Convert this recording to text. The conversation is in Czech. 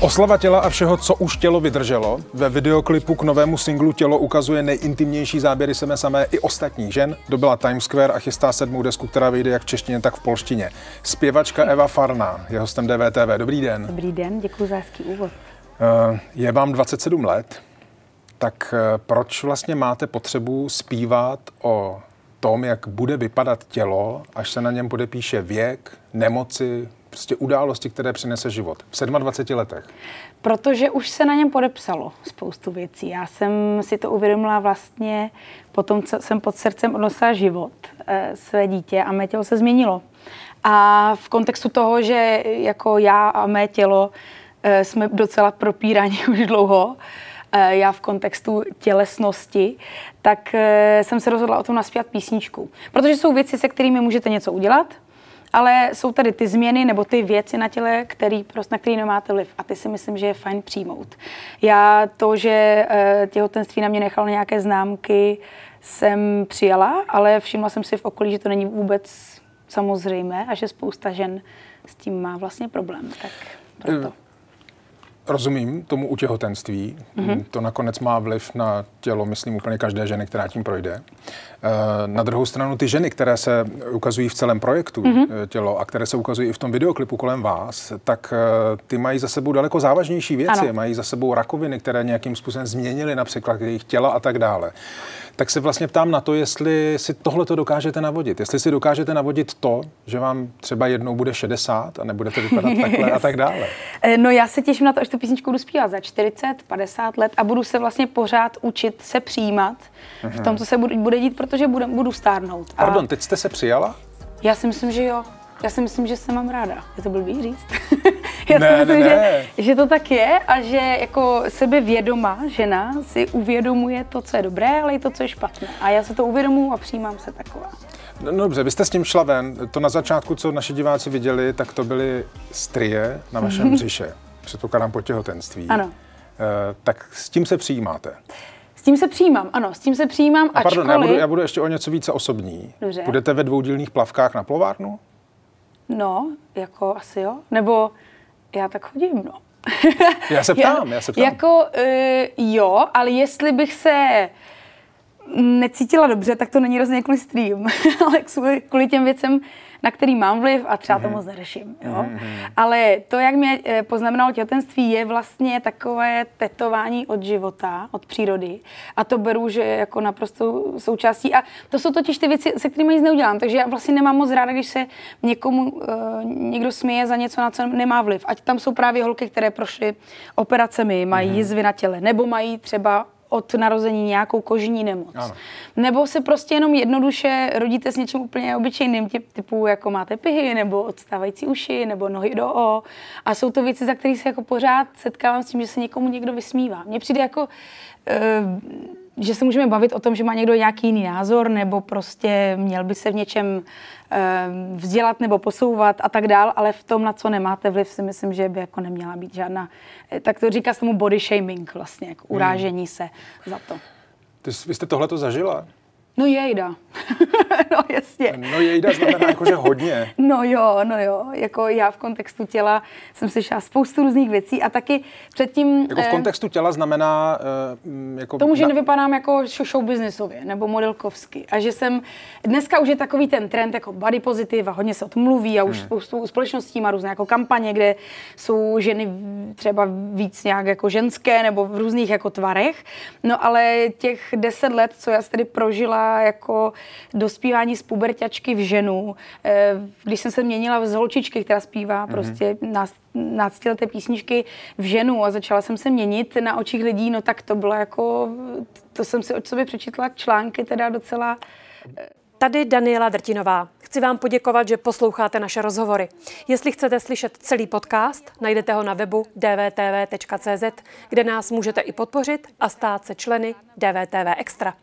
Oslava těla a všeho, co už tělo vydrželo. Ve videoklipu k novému singlu Tělo ukazuje nejintimnější záběry sebe samé i ostatních žen. Dobila Times Square a chystá sedmou desku, která vyjde jak v češtině, tak v polštině. Zpěvačka Eva Farná je hostem DVTV. Dobrý den. Dobrý den, děkuji za hezký úvod. Eh, je vám 27 let, tak eh, proč vlastně máte potřebu zpívat o tom, jak bude vypadat tělo, až se na něm podepíše věk, nemoci, prostě události, které přinese život v 27 letech? Protože už se na něm podepsalo spoustu věcí. Já jsem si to uvědomila vlastně po tom, co jsem pod srdcem odnosila život, eh, své dítě a mé tělo se změnilo. A v kontextu toho, že jako já a mé tělo eh, jsme docela propíraní už dlouho, eh, já v kontextu tělesnosti, tak jsem se rozhodla o tom naspět písničku. Protože jsou věci, se kterými můžete něco udělat, ale jsou tady ty změny nebo ty věci na těle, který, prostě, na který nemáte vliv. A ty si myslím, že je fajn přijmout. Já to, že eh, těhotenství na mě nechalo nějaké známky, jsem přijala, ale všimla jsem si v okolí, že to není vůbec samozřejmé a že spousta žen s tím má vlastně problém. Tak proto. Rozumím tomu u těhotenství. Mm-hmm. To nakonec má vliv na tělo, myslím, úplně každé ženy, která tím projde. Eh, na druhou stranu ty ženy, které se ukazují v celém projektu mm-hmm. tělo a které se ukazují i v tom videoklipu kolem vás, tak eh, ty mají za sebou daleko závažnější věci. Ano. Mají za sebou rakoviny, které nějakým způsobem změnily například jejich těla a tak dále. Tak se vlastně ptám na to, jestli si tohle to dokážete navodit. Jestli si dokážete navodit to, že vám třeba jednou bude 60 a nebudete vypadat takhle a tak dále. No já se těším na to, až tu písničku budu zpívat za 40, 50 let a budu se vlastně pořád učit se přijímat v tom, co se bude dít, protože budu, budu stárnout. A Pardon, teď jste se přijala? Já si myslím, že jo. Já si myslím, že se mám ráda. Je to blbý říct? Já ne, si myslím, ne, ne. Že, že to tak je a že jako sebevědomá žena si uvědomuje to, co je dobré, ale i to, co je špatné. A já se to uvědomuji a přijímám se taková. No, no dobře, vy jste s tím šla ven. To na začátku, co naši diváci viděli, tak to byly strie na vašem břiše. Předpokládám po těhotenství. Ano. E, tak s tím se přijímáte. S tím se přijímám, ano, s tím se přijímám, A pardon, ačkoliv... já budu, já budu ještě o něco více osobní. Dobře. Budete ve dvoudílných plavkách na plovárnu? No, jako asi jo. Nebo já tak chodím, no. Já se ptám, já, já se ptám. Jako uh, jo, ale jestli bych se necítila dobře, tak to není rozhodně kvůli stream, ale kvůli, kvůli těm věcem, na který mám vliv a třeba to mhm. moc neřeším. Jo? Mm-hmm. Ale to, jak mě eh, poznamenalo těhotenství, je vlastně takové tetování od života, od přírody. A to beru, že je jako naprosto součástí. A to jsou totiž ty věci, se kterými nic neudělám. Takže já vlastně nemám moc ráda, když se někomu uh, někdo směje za něco, na co nemá vliv. Ať tam jsou právě holky, které prošly operacemi, mají mm-hmm. jizvy na těle, nebo mají třeba od narození nějakou kožní nemoc. Ano. Nebo se prostě jenom jednoduše rodíte s něčím úplně obyčejným, typu jako máte pihy, nebo odstávající uši, nebo nohy do o. A jsou to věci, za které se jako pořád setkávám s tím, že se někomu někdo vysmívá. Mně přijde jako... Uh, že se můžeme bavit o tom, že má někdo nějaký jiný názor, nebo prostě měl by se v něčem eh, vzdělat nebo posouvat a tak dál, ale v tom, na co nemáte vliv, si myslím, že by jako neměla být žádná, eh, tak to říká se tomu body shaming vlastně, jako urážení hmm. se za to. Ty, vy jste tohle to zažila? No jejda. no jasně. No jejda znamená jakože hodně. no jo, no jo. Jako já v kontextu těla jsem slyšela spoustu různých věcí a taky předtím... Jako v eh, kontextu těla znamená... Uh, jako tomu, že na... nevypadám jako show businessově nebo modelkovsky. A že jsem... Dneska už je takový ten trend jako body positive a hodně se o tom mluví a už hmm. spoustu společností má různé jako kampaně, kde jsou ženy třeba víc nějak jako ženské nebo v různých jako tvarech. No ale těch deset let, co já tedy prožila jako dospívání z puberťačky v ženu. Eh, když jsem se měnila z holčičky, která zpívá mm-hmm. prostě náctileté písničky v ženu a začala jsem se měnit na očích lidí, no tak to bylo jako, to jsem si od sobě přečetla články teda docela eh, Tady Daniela Drtinová. Chci vám poděkovat, že posloucháte naše rozhovory. Jestli chcete slyšet celý podcast, najdete ho na webu dvtv.cz, kde nás můžete i podpořit a stát se členy DVTV Extra.